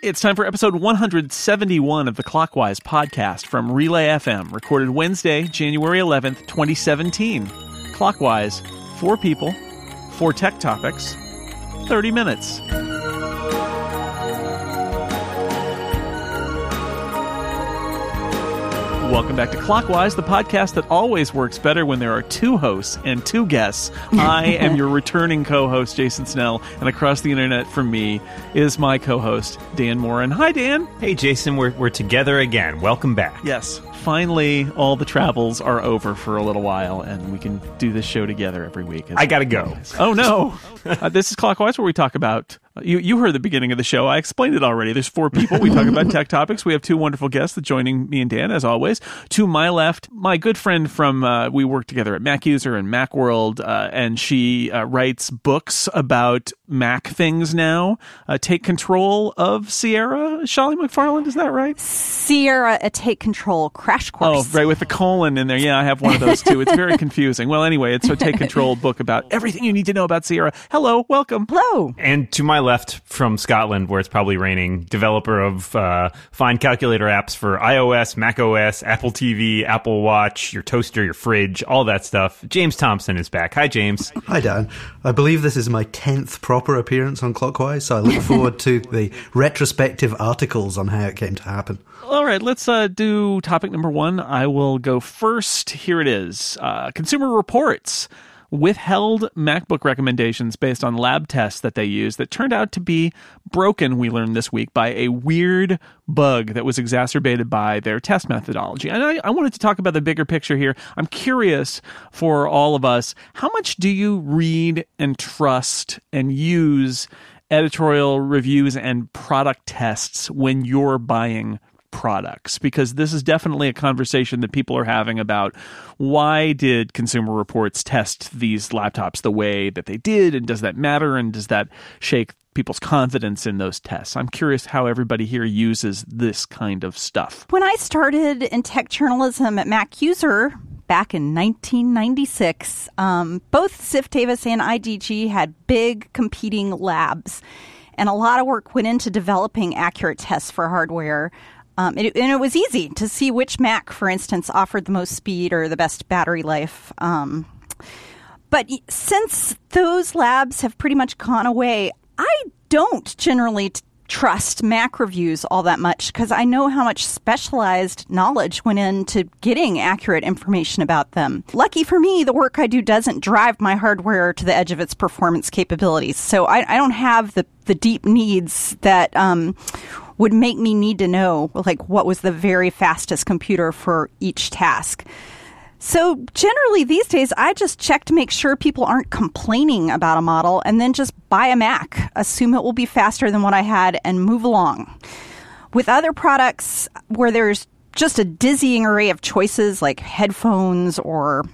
It's time for episode 171 of the Clockwise podcast from Relay FM, recorded Wednesday, January 11th, 2017. Clockwise, four people, four tech topics, 30 minutes. Welcome back to Clockwise, the podcast that always works better when there are two hosts and two guests. I am your returning co host, Jason Snell, and across the internet from me is my co host, Dan Moren. Hi, Dan. Hey, Jason, we're, we're together again. Welcome back. Yes, finally, all the travels are over for a little while, and we can do this show together every week. I gotta go. Oh, no. uh, this is Clockwise, where we talk about you, you heard the beginning of the show. I explained it already. There's four people. We talk about tech topics. We have two wonderful guests that joining me and Dan, as always. To my left, my good friend from, uh, we work together at Mac User and Macworld, uh, and she uh, writes books about Mac things now. Uh, take control of Sierra. Scholle McFarland, is that right? Sierra, a take control crash course. Oh, right, with the colon in there. Yeah, I have one of those too. It's very confusing. Well, anyway, it's a take control book about everything you need to know about Sierra. Hello, welcome. Hello. And to my left from Scotland, where it's probably raining, developer of uh, fine calculator apps for iOS, Mac OS, Apple TV, Apple Watch, your toaster, your fridge, all that stuff. James Thompson is back. Hi, James. Hi, Dan. I believe this is my 10th proper appearance on Clockwise, so I look forward to the retrospective articles on how it came to happen. All right, let's uh, do topic number one. I will go first. Here it is uh, Consumer Reports withheld MacBook recommendations based on lab tests that they used that turned out to be broken, we learned this week, by a weird bug that was exacerbated by their test methodology. And I, I wanted to talk about the bigger picture here. I'm curious for all of us how much do you read and trust and use editorial reviews and product tests when you're buying products because this is definitely a conversation that people are having about why did consumer reports test these laptops the way that they did and does that matter and does that shake people's confidence in those tests? I'm curious how everybody here uses this kind of stuff. When i started in tech journalism at mac user back in 1996 um, both ziff davis and idg had big competing labs and a lot of work went into developing accurate tests for hardware um, it, and it was easy to see which Mac, for instance, offered the most speed or the best battery life. Um, but since those labs have pretty much gone away, I don't generally t- trust Mac reviews all that much because I know how much specialized knowledge went into getting accurate information about them. Lucky for me, the work I do doesn't drive my hardware to the edge of its performance capabilities. So I, I don't have the, the deep needs that um, would make me need to know like what was the very fastest computer for each task. So generally these days, I just check to make sure people aren't complaining about a model and then just buy a Mac, assume it will be faster than what I had, and move along. With other products where there's just a dizzying array of choices like headphones or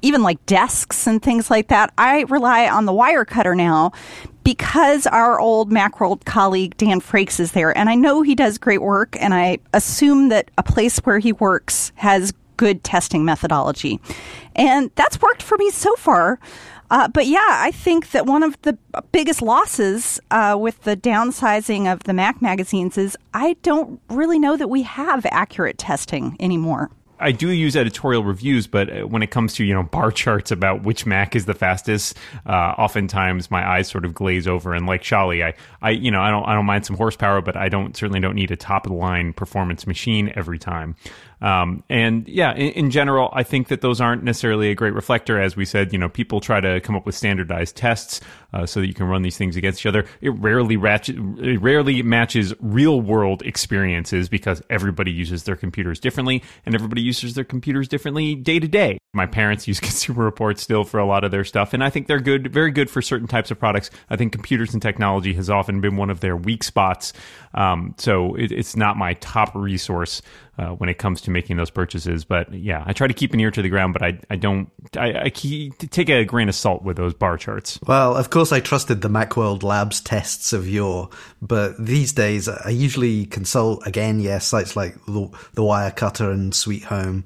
even like desks and things like that, I rely on the Wirecutter now because our old Macworld colleague Dan Frakes is there. And I know he does great work, and I assume that a place where he works has good testing methodology. And that's worked for me so far. Uh, but yeah, I think that one of the biggest losses uh, with the downsizing of the Mac magazines is I don't really know that we have accurate testing anymore. I do use editorial reviews, but uh, when it comes to you know bar charts about which Mac is the fastest, uh, oftentimes my eyes sort of glaze over. And like Scholle, I, I you know I don't I don't mind some horsepower, but I don't certainly don't need a top of the line performance machine every time. Um, and yeah, in, in, general, I think that those aren't necessarily a great reflector. As we said, you know, people try to come up with standardized tests uh, so that you can run these things against each other. It rarely ratchet, it rarely matches real world experiences because everybody uses their computers differently and everybody uses their computers differently day to day. My parents use Consumer Reports still for a lot of their stuff, and I think they're good, very good for certain types of products. I think computers and technology has often been one of their weak spots. Um, so it, it's not my top resource uh, when it comes to making those purchases. But yeah, I try to keep an ear to the ground, but I, I don't, I, I take a grain of salt with those bar charts. Well, of course, I trusted the Macworld Labs tests of yore, but these days I usually consult again, yes, sites like the, the Wirecutter and Sweet Home.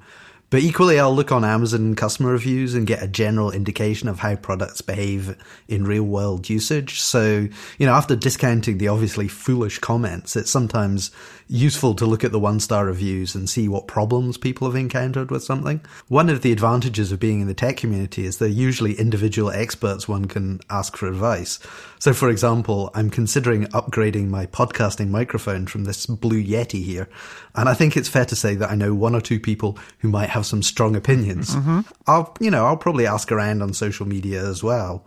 But equally, I'll look on Amazon customer reviews and get a general indication of how products behave in real world usage. So, you know, after discounting the obviously foolish comments, it's sometimes useful to look at the one star reviews and see what problems people have encountered with something. One of the advantages of being in the tech community is they're usually individual experts one can ask for advice. So, for example, I'm considering upgrading my podcasting microphone from this Blue Yeti here, and I think it's fair to say that I know one or two people who might have some strong opinions. Mm-hmm. I'll, you know, I'll probably ask around on social media as well.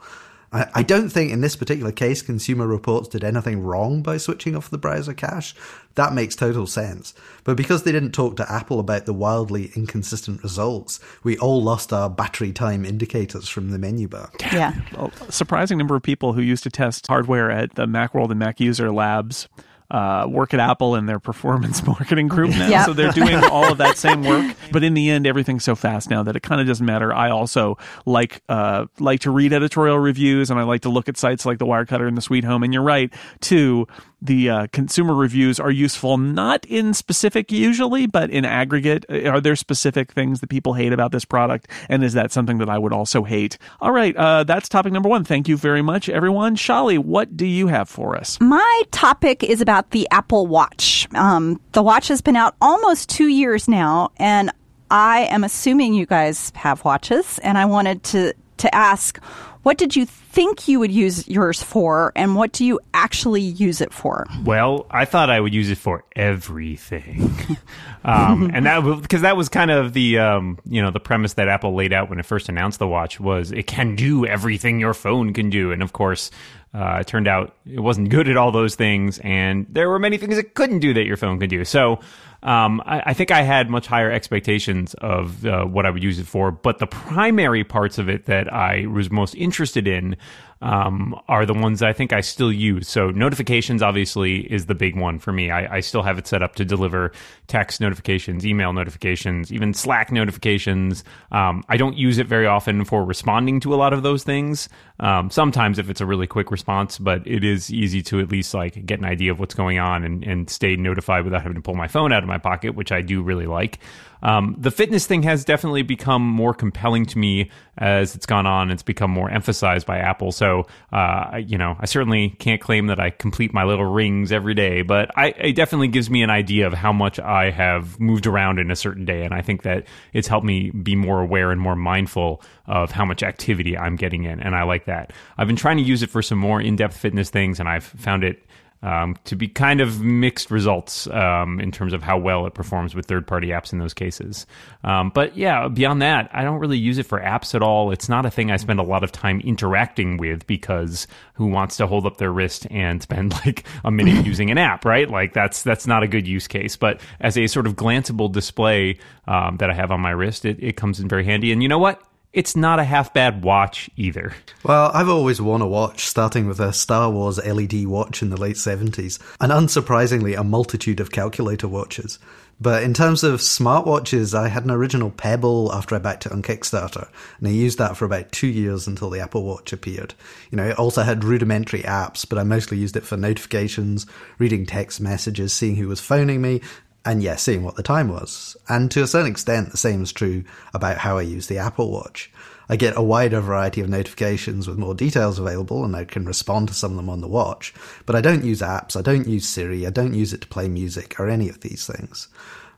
I, I don't think in this particular case, Consumer Reports did anything wrong by switching off the browser cache. That makes total sense. But because they didn't talk to Apple about the wildly inconsistent results, we all lost our battery time indicators from the menu bar. Yeah. A surprising number of people who used to test hardware at the Macworld and Mac User Labs uh, work at Apple in their performance marketing group now. Yep. So they're doing all of that same work. But in the end, everything's so fast now that it kind of doesn't matter. I also like uh, like to read editorial reviews and I like to look at sites like the Wirecutter and the Sweet Home. And you're right, too the uh, consumer reviews are useful not in specific usually but in aggregate are there specific things that people hate about this product? And is that something that i would also hate? All right uh, that's topic number one. Thank you very much everyone. Scholle what do you have for us? My topic is about the Apple Watch. Um, the watch has been out almost two years now, and I am assuming you guys have watches, and I wanted to to ask, what did you think you would use yours for, and what do you actually use it for? Well, I thought I would use it for everything, um, and that because that was kind of the um, you know the premise that Apple laid out when it first announced the watch was it can do everything your phone can do, and of course. Uh, it turned out it wasn't good at all those things, and there were many things it couldn't do that your phone could do. So, um, I, I, think I had much higher expectations of uh, what I would use it for. But the primary parts of it that I was most interested in um, are the ones that I think I still use. So notifications obviously is the big one for me. I, I, still have it set up to deliver text notifications, email notifications, even Slack notifications. Um, I don't use it very often for responding to a lot of those things. Um, sometimes if it's a really quick response, but it is easy to at least like get an idea of what's going on and, and stay notified without having to pull my phone out of my pocket, which I do really like. Um, the fitness thing has definitely become more compelling to me as it's gone on. It's become more emphasized by Apple. So, uh, you know, I certainly can't claim that I complete my little rings every day, but I, it definitely gives me an idea of how much I have moved around in a certain day. And I think that it's helped me be more aware and more mindful of how much activity I'm getting in. And I like that. I've been trying to use it for some more in depth fitness things, and I've found it um, to be kind of mixed results um, in terms of how well it performs with third party apps in those cases. Um, but yeah, beyond that, I don't really use it for apps at all. It's not a thing I spend a lot of time interacting with because who wants to hold up their wrist and spend like a minute using an app, right? Like that's that's not a good use case. But as a sort of glanceable display um, that I have on my wrist, it, it comes in very handy. And you know what? It's not a half bad watch either. Well, I've always worn a watch, starting with a Star Wars LED watch in the late 70s, and unsurprisingly, a multitude of calculator watches. But in terms of smartwatches, I had an original Pebble after I backed it on Kickstarter, and I used that for about two years until the Apple Watch appeared. You know, it also had rudimentary apps, but I mostly used it for notifications, reading text messages, seeing who was phoning me, and yeah, seeing what the time was. And to a certain extent, the same is true about how I use the Apple Watch. I get a wider variety of notifications with more details available, and I can respond to some of them on the watch. But I don't use apps, I don't use Siri, I don't use it to play music or any of these things.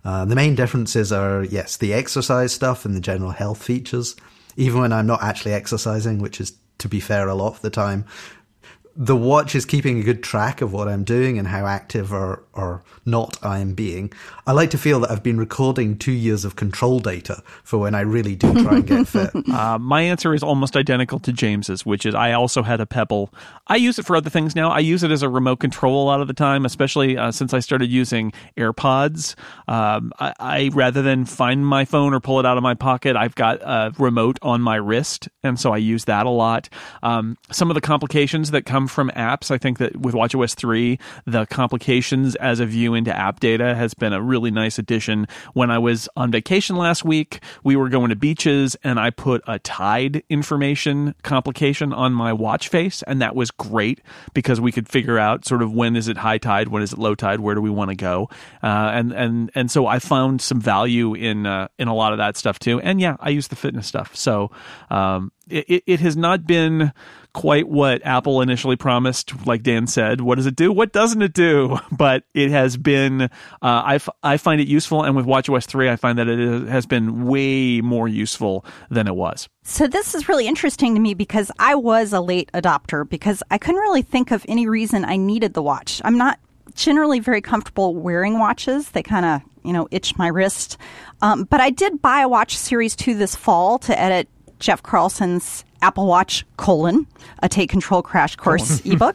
Uh, the main differences are, yes, the exercise stuff and the general health features. Even when I'm not actually exercising, which is, to be fair, a lot of the time, the watch is keeping a good track of what I'm doing and how active or, or not I am being. I like to feel that I've been recording two years of control data for when I really do try and get fit. Uh, my answer is almost identical to James's, which is I also had a Pebble. I use it for other things now. I use it as a remote control a lot of the time, especially uh, since I started using AirPods. Um, I, I, rather than find my phone or pull it out of my pocket, I've got a remote on my wrist, and so I use that a lot. Um, some of the complications that come from apps. I think that with WatchOS 3, the complications as a view into app data has been a really nice addition. When I was on vacation last week, we were going to beaches and I put a tide information complication on my watch face, and that was great because we could figure out sort of when is it high tide, when is it low tide, where do we want to go, uh, and and and so I found some value in uh, in a lot of that stuff too. And yeah, I use the fitness stuff, so um, it, it has not been quite what Apple initially promised. Like Dan said, what does it do? What doesn't it do? But it has been, uh, I, f- I find it useful. And with WatchOS 3, I find that it is, has been way more useful than it was. So this is really interesting to me because I was a late adopter because I couldn't really think of any reason I needed the watch. I'm not generally very comfortable wearing watches. They kind of, you know, itch my wrist. Um, but I did buy a watch series 2 this fall to edit Jeff Carlson's Apple Watch colon a take control crash course ebook.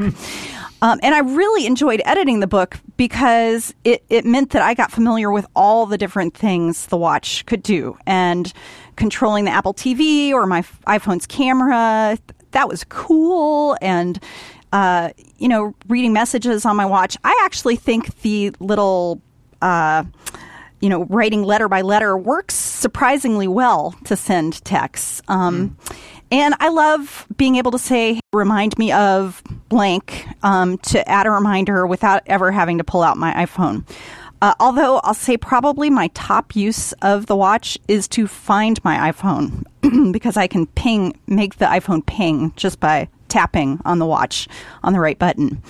Um, and I really enjoyed editing the book because it, it meant that I got familiar with all the different things the watch could do. And controlling the Apple TV or my iPhone's camera, that was cool. And, uh, you know, reading messages on my watch. I actually think the little. Uh, you know, writing letter by letter works surprisingly well to send texts. Um, mm. And I love being able to say, remind me of blank um, to add a reminder without ever having to pull out my iPhone. Uh, although I'll say probably my top use of the watch is to find my iPhone because I can ping, make the iPhone ping just by tapping on the watch on the right button.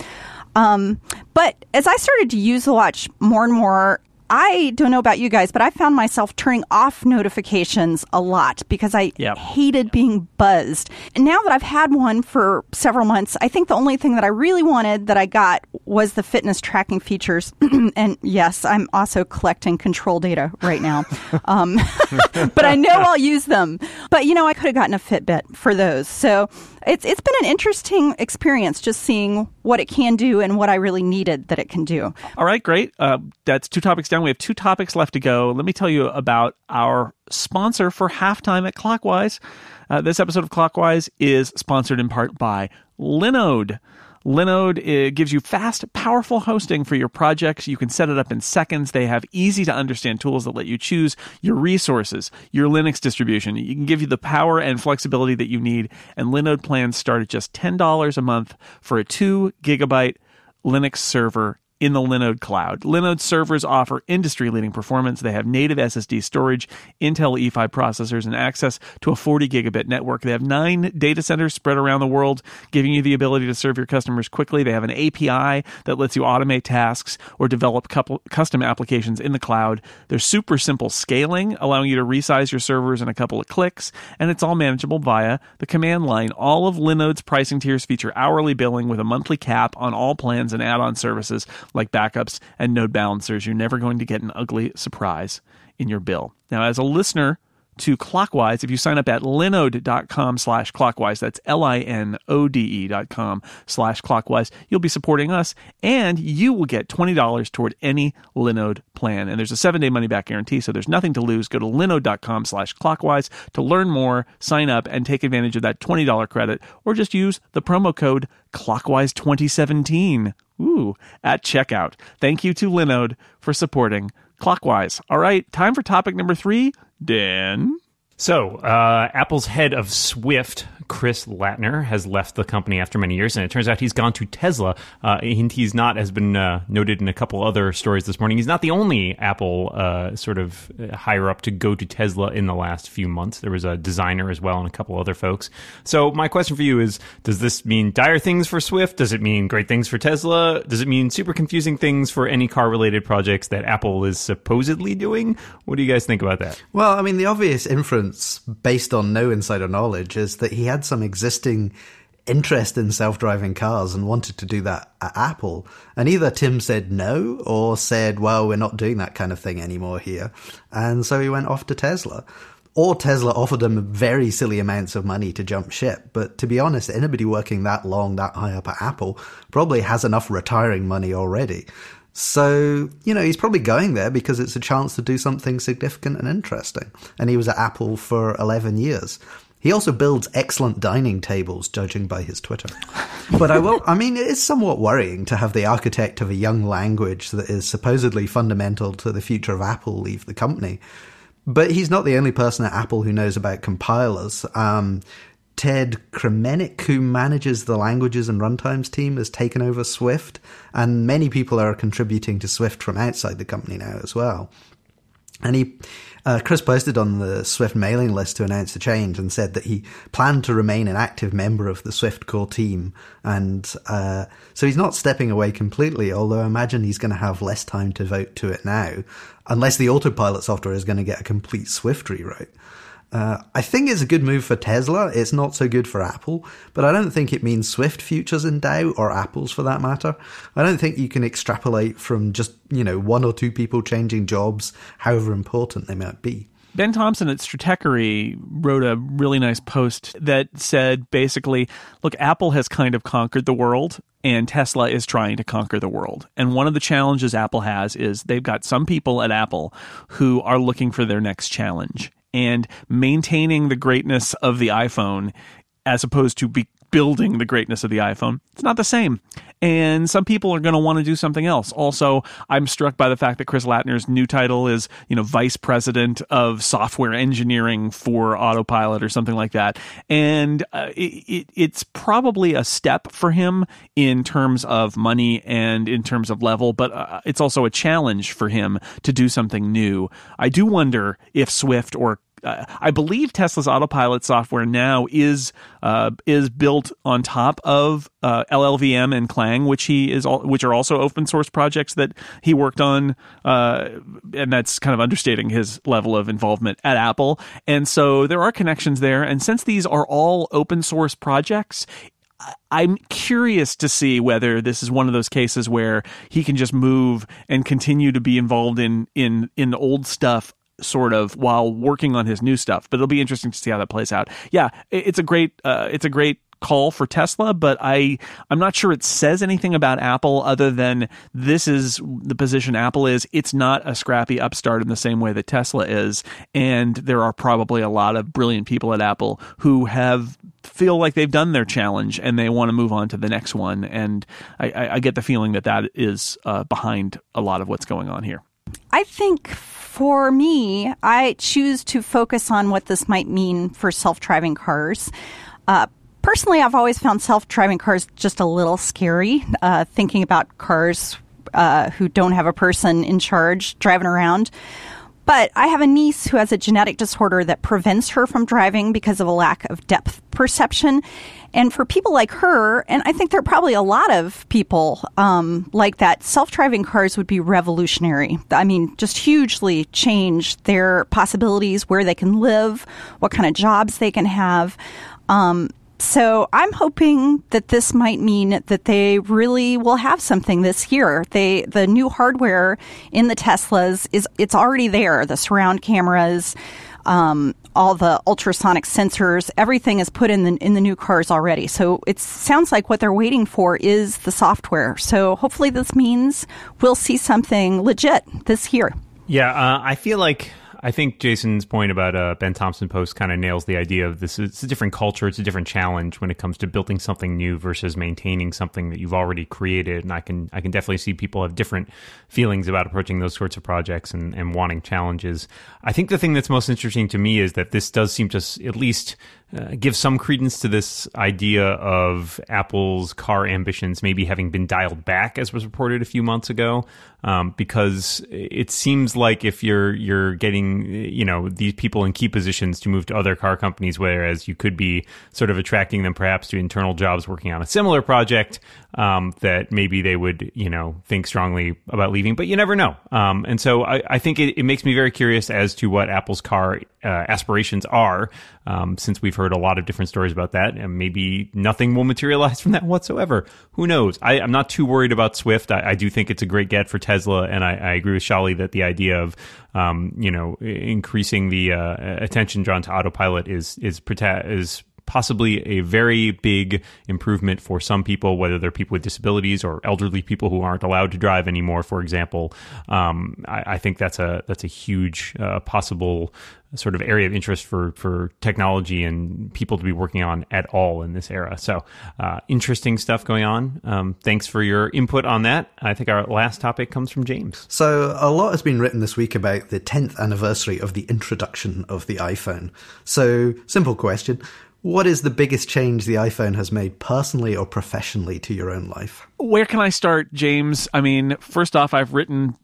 Um, but as I started to use the watch more and more, I don't know about you guys, but I found myself turning off notifications a lot because I yep. hated being buzzed. And now that I've had one for several months, I think the only thing that I really wanted that I got was the fitness tracking features. and yes, I'm also collecting control data right now. um, but I know I'll use them. But you know, I could have gotten a Fitbit for those. So it's it's been an interesting experience just seeing what it can do and what I really needed that it can do. All right, great. Uh, that's two topics down. We have two topics left to go. Let me tell you about our sponsor for halftime at Clockwise. Uh, this episode of Clockwise is sponsored in part by Linode. Linode gives you fast, powerful hosting for your projects. You can set it up in seconds. They have easy to understand tools that let you choose your resources, your Linux distribution. You can give you the power and flexibility that you need. And Linode plans start at just $10 a month for a two gigabyte Linux server in the Linode cloud. Linode servers offer industry leading performance. They have native SSD storage, Intel E5 processors, and access to a 40 gigabit network. They have nine data centers spread around the world, giving you the ability to serve your customers quickly. They have an API that lets you automate tasks or develop couple, custom applications in the cloud. They're super simple scaling, allowing you to resize your servers in a couple of clicks, and it's all manageable via the command line. All of Linode's pricing tiers feature hourly billing with a monthly cap on all plans and add on services like backups and node balancers. You're never going to get an ugly surprise in your bill. Now, as a listener to Clockwise, if you sign up at linode.com slash clockwise, that's L-I-N-O-D-E dot com slash clockwise, you'll be supporting us and you will get $20 toward any Linode plan. And there's a seven day money back guarantee, so there's nothing to lose. Go to linode.com slash clockwise to learn more, sign up, and take advantage of that $20 credit, or just use the promo code clockwise 2017 Ooh, at checkout. Thank you to Linode for supporting Clockwise. All right, time for topic number three. Dan. So, uh, Apple's head of Swift, Chris Lattner, has left the company after many years, and it turns out he's gone to Tesla. Uh, and he's not, has been uh, noted in a couple other stories this morning, he's not the only Apple uh, sort of uh, higher up to go to Tesla in the last few months. There was a designer as well and a couple other folks. So, my question for you is Does this mean dire things for Swift? Does it mean great things for Tesla? Does it mean super confusing things for any car related projects that Apple is supposedly doing? What do you guys think about that? Well, I mean, the obvious inference based on no insider knowledge is that he had some existing interest in self-driving cars and wanted to do that at Apple. And either Tim said no or said, well, we're not doing that kind of thing anymore here. And so he went off to Tesla. Or Tesla offered him very silly amounts of money to jump ship. But to be honest, anybody working that long, that high up at Apple probably has enough retiring money already. So, you know, he's probably going there because it's a chance to do something significant and interesting. And he was at Apple for 11 years. He also builds excellent dining tables, judging by his Twitter. but I will, I mean, it is somewhat worrying to have the architect of a young language that is supposedly fundamental to the future of Apple leave the company. But he's not the only person at Apple who knows about compilers. Um, Ted Kremenek, who manages the languages and runtimes team, has taken over Swift, and many people are contributing to Swift from outside the company now as well. And he, uh, Chris posted on the Swift mailing list to announce the change and said that he planned to remain an active member of the Swift core team. And uh, so he's not stepping away completely, although I imagine he's going to have less time to vote to it now, unless the autopilot software is going to get a complete Swift rewrite. Uh, I think it's a good move for Tesla. It's not so good for Apple, but I don't think it means Swift futures in doubt or Apple's for that matter. I don't think you can extrapolate from just, you know, one or two people changing jobs, however important they might be. Ben Thompson at Stratechery wrote a really nice post that said basically, look, Apple has kind of conquered the world and Tesla is trying to conquer the world. And one of the challenges Apple has is they've got some people at Apple who are looking for their next challenge and maintaining the greatness of the iPhone as opposed to be building the greatness of the iPhone. It's not the same. And some people are going to want to do something else. Also, I'm struck by the fact that Chris Lattner's new title is, you know, Vice President of Software Engineering for Autopilot or something like that. And uh, it, it, it's probably a step for him in terms of money and in terms of level, but uh, it's also a challenge for him to do something new. I do wonder if Swift or I believe Tesla's autopilot software now is uh, is built on top of uh, LLVM and Clang, which he is all, which are also open source projects that he worked on, uh, and that's kind of understating his level of involvement at Apple. And so there are connections there. And since these are all open source projects, I'm curious to see whether this is one of those cases where he can just move and continue to be involved in in in old stuff sort of while working on his new stuff. But it'll be interesting to see how that plays out. Yeah, it's a great uh, it's a great call for Tesla, but I I'm not sure it says anything about Apple other than this is the position Apple is. It's not a scrappy upstart in the same way that Tesla is, and there are probably a lot of brilliant people at Apple who have feel like they've done their challenge and they want to move on to the next one. And I, I get the feeling that that is uh, behind a lot of what's going on here. I think for me, I choose to focus on what this might mean for self driving cars. Uh, personally, I've always found self driving cars just a little scary, uh, thinking about cars uh, who don't have a person in charge driving around. But I have a niece who has a genetic disorder that prevents her from driving because of a lack of depth perception. And for people like her, and I think there are probably a lot of people um, like that, self driving cars would be revolutionary. I mean, just hugely change their possibilities, where they can live, what kind of jobs they can have. Um, so I'm hoping that this might mean that they really will have something this year. They the new hardware in the Teslas is it's already there. The surround cameras, um, all the ultrasonic sensors, everything is put in the in the new cars already. So it sounds like what they're waiting for is the software. So hopefully this means we'll see something legit this year. Yeah, uh, I feel like I think Jason's point about uh, Ben Thompson post kind of nails the idea of this. It's a different culture. It's a different challenge when it comes to building something new versus maintaining something that you've already created. And I can I can definitely see people have different feelings about approaching those sorts of projects and, and wanting challenges. I think the thing that's most interesting to me is that this does seem to at least uh, give some credence to this idea of Apple's car ambitions maybe having been dialed back, as was reported a few months ago, um, because it seems like if you're you're getting you know these people in key positions to move to other car companies, whereas you could be sort of attracting them perhaps to internal jobs working on a similar project, um, that maybe they would you know think strongly about leaving, but you never know. Um, and so I, I think it, it, makes me very curious as to what Apple's car uh, aspirations are, um, since we've heard a lot of different stories about that, and maybe nothing will materialize from that whatsoever. Who knows? I, am not too worried about Swift. I, I, do think it's a great get for Tesla, and I, I agree with Scholle that the idea of um, you know increasing the uh, attention drawn to autopilot is is is possibly a very big improvement for some people, whether they're people with disabilities or elderly people who aren't allowed to drive anymore, for example. Um, I, I, think that's a that's a huge uh, possible sort of area of interest for for technology and people to be working on at all in this era. So uh, interesting stuff going on. Um, thanks for your input on that. I think our last topic comes from James. So a lot has been written this week about the 10th anniversary of the introduction of the iPhone. So simple question. What is the biggest change the iPhone has made personally or professionally to your own life? Where can I start, James? I mean, first off, I've written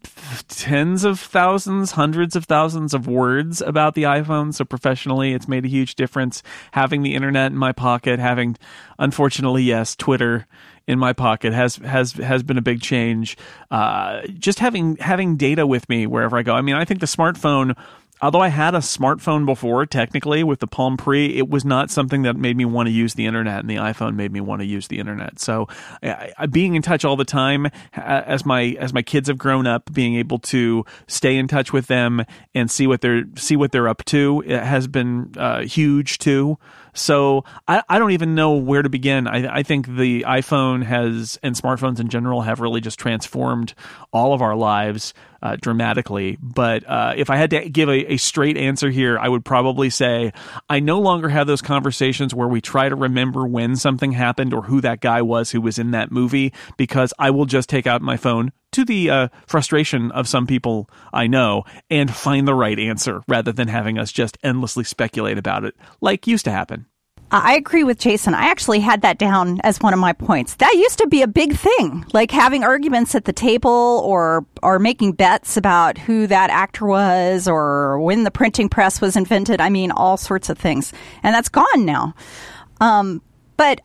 tens of thousands, hundreds of thousands of words about the iPhone. So professionally, it's made a huge difference. Having the internet in my pocket, having, unfortunately, yes, Twitter in my pocket has has has been a big change. Uh, just having having data with me wherever I go. I mean, I think the smartphone although I had a smartphone before, technically with the Palm Pre, it was not something that made me want to use the internet, and the iPhone made me want to use the internet. So, uh, being in touch all the time as my as my kids have grown up, being able to stay in touch with them and see what they're see what they're up to has been uh, huge too. So I, I don't even know where to begin. I, I think the iPhone has and smartphones in general have really just transformed all of our lives uh, dramatically. But uh, if I had to give a, a, straight answer here, I would probably say I no longer have those conversations where we try to remember when something happened or who that guy was who was in that movie because I will just take out my phone to the uh, frustration of some people I know and find the right answer rather than having us just endlessly speculate about it like used to happen. I agree with Jason. I actually had that down as one of my points. That used to be a big thing, like having arguments at the table or or making bets about who that actor was or when the printing press was invented. I mean, all sorts of things, and that's gone now. Um, but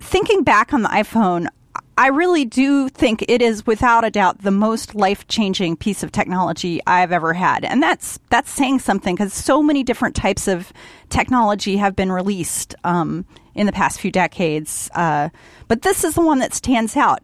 thinking back on the iPhone, I really do think it is without a doubt the most life-changing piece of technology I've ever had. And that's that's saying something because so many different types of technology have been released um, in the past few decades. Uh, but this is the one that stands out.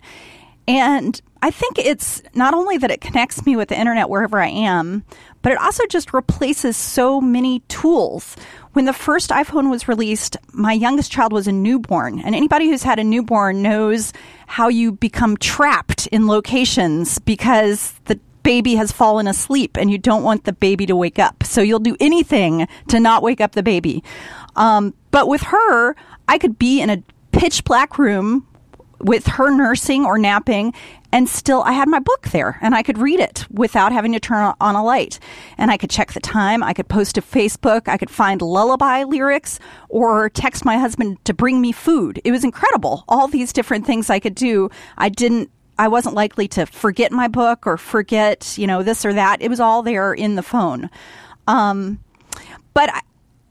And I think it's not only that it connects me with the internet wherever I am, but it also just replaces so many tools. When the first iPhone was released, my youngest child was a newborn, and anybody who's had a newborn knows how you become trapped in locations because the baby has fallen asleep and you don't want the baby to wake up. So you'll do anything to not wake up the baby. Um, but with her, I could be in a pitch black room with her nursing or napping and still I had my book there and I could read it without having to turn on a light. And I could check the time, I could post to Facebook, I could find lullaby lyrics or text my husband to bring me food. It was incredible. All these different things I could do. I didn't I wasn't likely to forget my book or forget, you know, this or that. It was all there in the phone. Um, but I,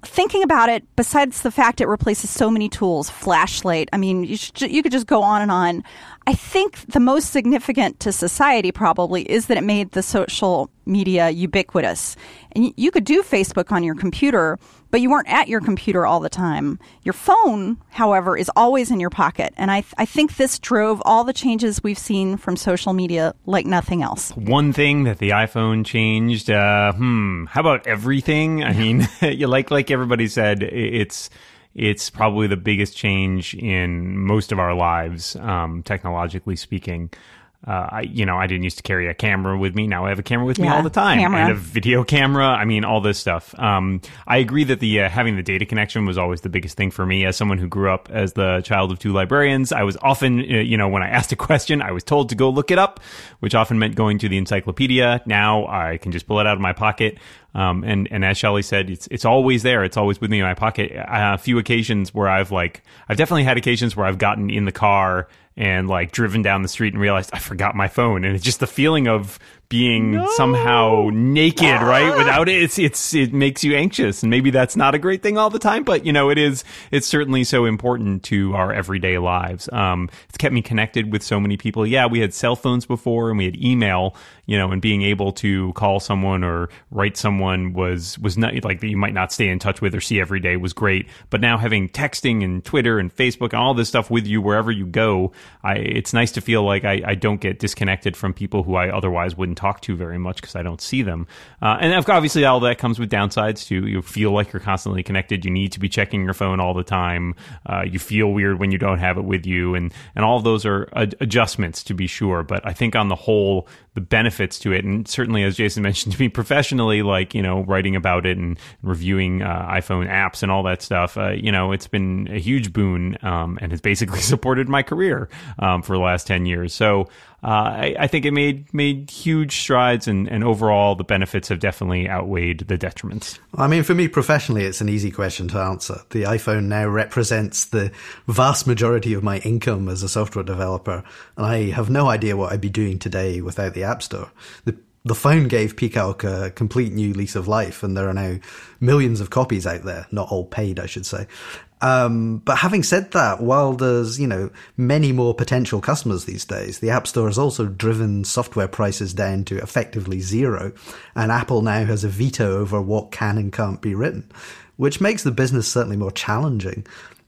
thinking about it, besides the fact it replaces so many tools, flashlight, I mean, you, should, you could just go on and on. I think the most significant to society probably is that it made the social media ubiquitous. And you could do Facebook on your computer, but you weren't at your computer all the time. Your phone, however, is always in your pocket. And I, th- I think this drove all the changes we've seen from social media like nothing else. One thing that the iPhone changed, uh, hmm, how about everything? I mean, like like everybody said, it's it's probably the biggest change in most of our lives, um, technologically speaking. Uh, I, you know, I didn't used to carry a camera with me. Now I have a camera with yeah, me all the time, camera. and a video camera. I mean, all this stuff. Um, I agree that the uh, having the data connection was always the biggest thing for me. As someone who grew up as the child of two librarians, I was often, uh, you know, when I asked a question, I was told to go look it up, which often meant going to the encyclopedia. Now I can just pull it out of my pocket. Um, and and as Scholle said, it's it's always there. It's always with me in my pocket. a few occasions where I've like I've definitely had occasions where I've gotten in the car and like driven down the street and realized I forgot my phone, and it's just the feeling of being no. somehow naked, ah. right? Without it, it's it's it makes you anxious, and maybe that's not a great thing all the time, but you know, it is. It's certainly so important to our everyday lives. Um, it's kept me connected with so many people. Yeah, we had cell phones before, and we had email, you know, and being able to call someone or write someone was was not like that you might not stay in touch with or see every day was great. But now having texting and Twitter and Facebook and all this stuff with you wherever you go, I it's nice to feel like I, I don't get disconnected from people who I otherwise wouldn't talk to very much because I don't see them. Uh, and obviously, all that comes with downsides too. You feel like you're constantly connected. You need to be checking your phone all the time. Uh, you feel weird when you don't have it with you, and and all those are ad- adjustments to be sure. But I think on the whole, the benefits to it, and certainly as Jason mentioned to me professionally, like you know writing about it and reviewing uh, iPhone apps and all that stuff, uh, you know it's been a huge boon um, and has basically supported my career um, for the last ten years. So uh, I, I, think it made made huge strides, and, and overall the benefits have definitely outweighed the detriments. I mean, for me professionally, it's an easy question to answer. The iPhone now represents the vast majority of my income as a software developer, and I have no idea what I'd be doing today without the App Store. The the phone gave PCalc a complete new lease of life, and there are now millions of copies out there, not all paid, I should say. Um, but having said that, while there's, you know, many more potential customers these days, the App Store has also driven software prices down to effectively zero. And Apple now has a veto over what can and can't be written, which makes the business certainly more challenging.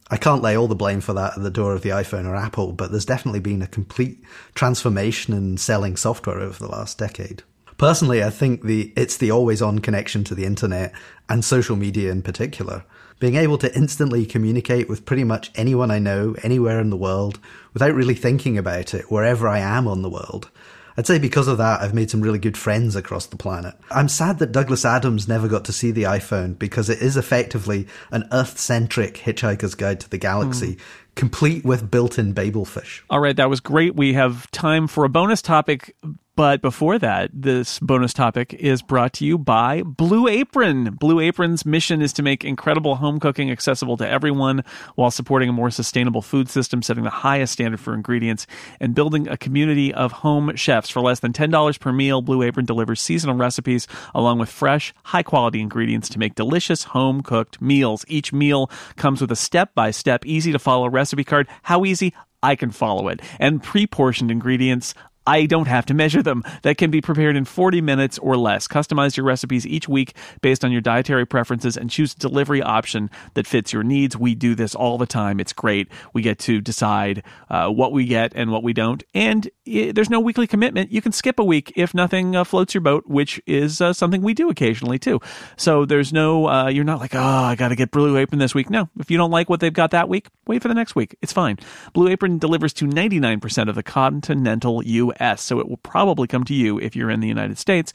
I can't lay all the blame for that at the door of the iPhone or Apple, but there's definitely been a complete transformation in selling software over the last decade. Personally, I think the it's the always on connection to the internet and social media in particular being able to instantly communicate with pretty much anyone I know anywhere in the world without really thinking about it, wherever I am on the world. I'd say because of that, I've made some really good friends across the planet. I'm sad that Douglas Adams never got to see the iPhone because it is effectively an Earth centric Hitchhiker's Guide to the Galaxy, mm. complete with built in Babelfish. All right, that was great. We have time for a bonus topic but before that, this bonus topic is brought to you by Blue Apron. Blue Apron's mission is to make incredible home cooking accessible to everyone while supporting a more sustainable food system, setting the highest standard for ingredients, and building a community of home chefs. For less than $10 per meal, Blue Apron delivers seasonal recipes along with fresh, high quality ingredients to make delicious home cooked meals. Each meal comes with a step by step, easy to follow recipe card. How easy? I can follow it. And pre portioned ingredients I don't have to measure them. That can be prepared in 40 minutes or less. Customize your recipes each week based on your dietary preferences and choose a delivery option that fits your needs. We do this all the time. It's great. We get to decide uh, what we get and what we don't. And it, there's no weekly commitment. You can skip a week if nothing uh, floats your boat, which is uh, something we do occasionally too. So there's no, uh, you're not like, oh, I got to get Blue Apron this week. No, if you don't like what they've got that week, wait for the next week. It's fine. Blue Apron delivers to 99% of the continental U.S. US, so it will probably come to you if you're in the United States.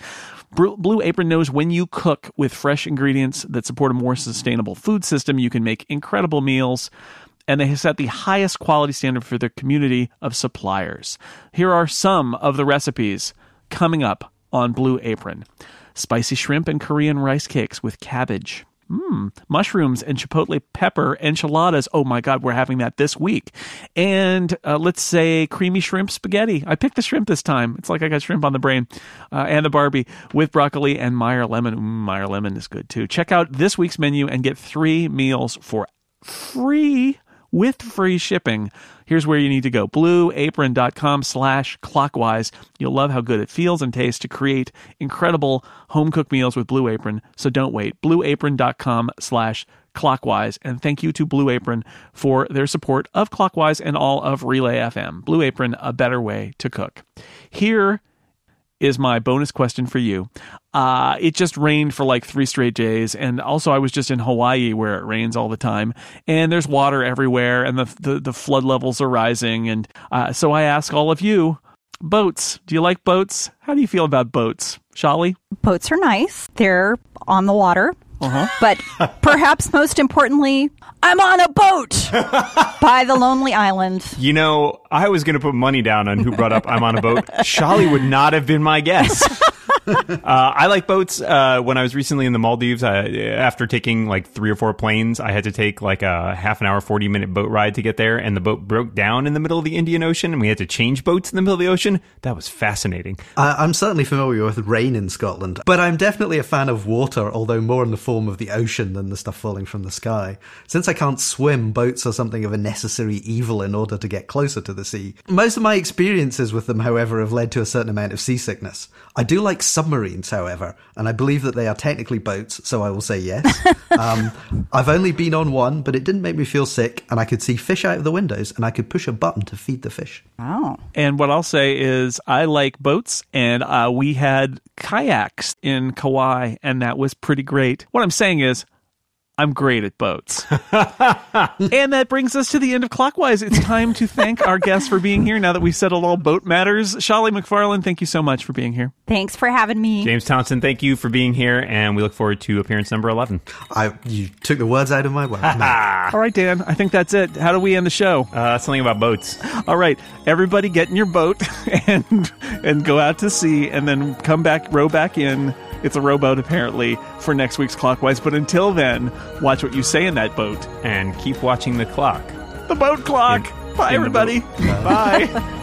Blue Apron knows when you cook with fresh ingredients that support a more sustainable food system, you can make incredible meals and they have set the highest quality standard for their community of suppliers. Here are some of the recipes coming up on Blue Apron spicy shrimp and Korean rice cakes with cabbage, Mmm, mushrooms and chipotle pepper enchiladas. Oh my God, we're having that this week. And uh, let's say creamy shrimp spaghetti. I picked the shrimp this time. It's like I got shrimp on the brain. Uh, and the Barbie with broccoli and Meyer lemon. Mm, Meyer lemon is good too. Check out this week's menu and get three meals for free with free shipping here's where you need to go blueapron.com slash clockwise. You'll love how good it feels and tastes to create incredible home cooked meals with Blue Apron. So don't wait. Blueapron.com slash clockwise. And thank you to Blue Apron for their support of Clockwise and all of Relay FM. Blue Apron, a better way to cook. Here is my bonus question for you. Uh, it just rained for like three straight days, and also I was just in Hawaii where it rains all the time, and there's water everywhere, and the the, the flood levels are rising, and uh, so I ask all of you, boats. Do you like boats? How do you feel about boats, Scholle? Boats are nice. They're on the water. Uh-huh. But perhaps most importantly, I'm on a boat by the lonely island. You know, I was going to put money down on who brought up I'm on a boat. Scholle would not have been my guess. uh, I like boats. Uh, when I was recently in the Maldives, I, after taking like three or four planes, I had to take like a half an hour, 40 minute boat ride to get there. And the boat broke down in the middle of the Indian Ocean and we had to change boats in the middle of the ocean. That was fascinating. I'm certainly familiar with rain in Scotland, but I'm definitely a fan of water, although more in the form of the ocean than the stuff falling from the sky. Since I can't swim, boats are something of a necessary evil in order to get closer to the sea. Most of my experiences with them, however, have led to a certain amount of seasickness. I do like submarines, however, and I believe that they are technically boats, so I will say yes. um, I've only been on one, but it didn't make me feel sick, and I could see fish out of the windows, and I could push a button to feed the fish. Oh. And what I'll say is, I like boats, and uh, we had kayaks in Kauai, and that was pretty great. What I'm saying is, I'm great at boats. and that brings us to the end of Clockwise. It's time to thank our guests for being here now that we've settled all boat matters. Scholle McFarland, thank you so much for being here. Thanks for having me. James Townsend, thank you for being here, and we look forward to appearance number 11. I you took the words out of my mouth. All right, Dan, I think that's it. How do we end the show? Uh, something about boats. All right, everybody get in your boat and and go out to sea and then come back, row back in. It's a rowboat apparently for next week's Clockwise, but until then, watch what you say in that boat. And keep watching the clock. The boat clock. In- Bye in everybody. Bye.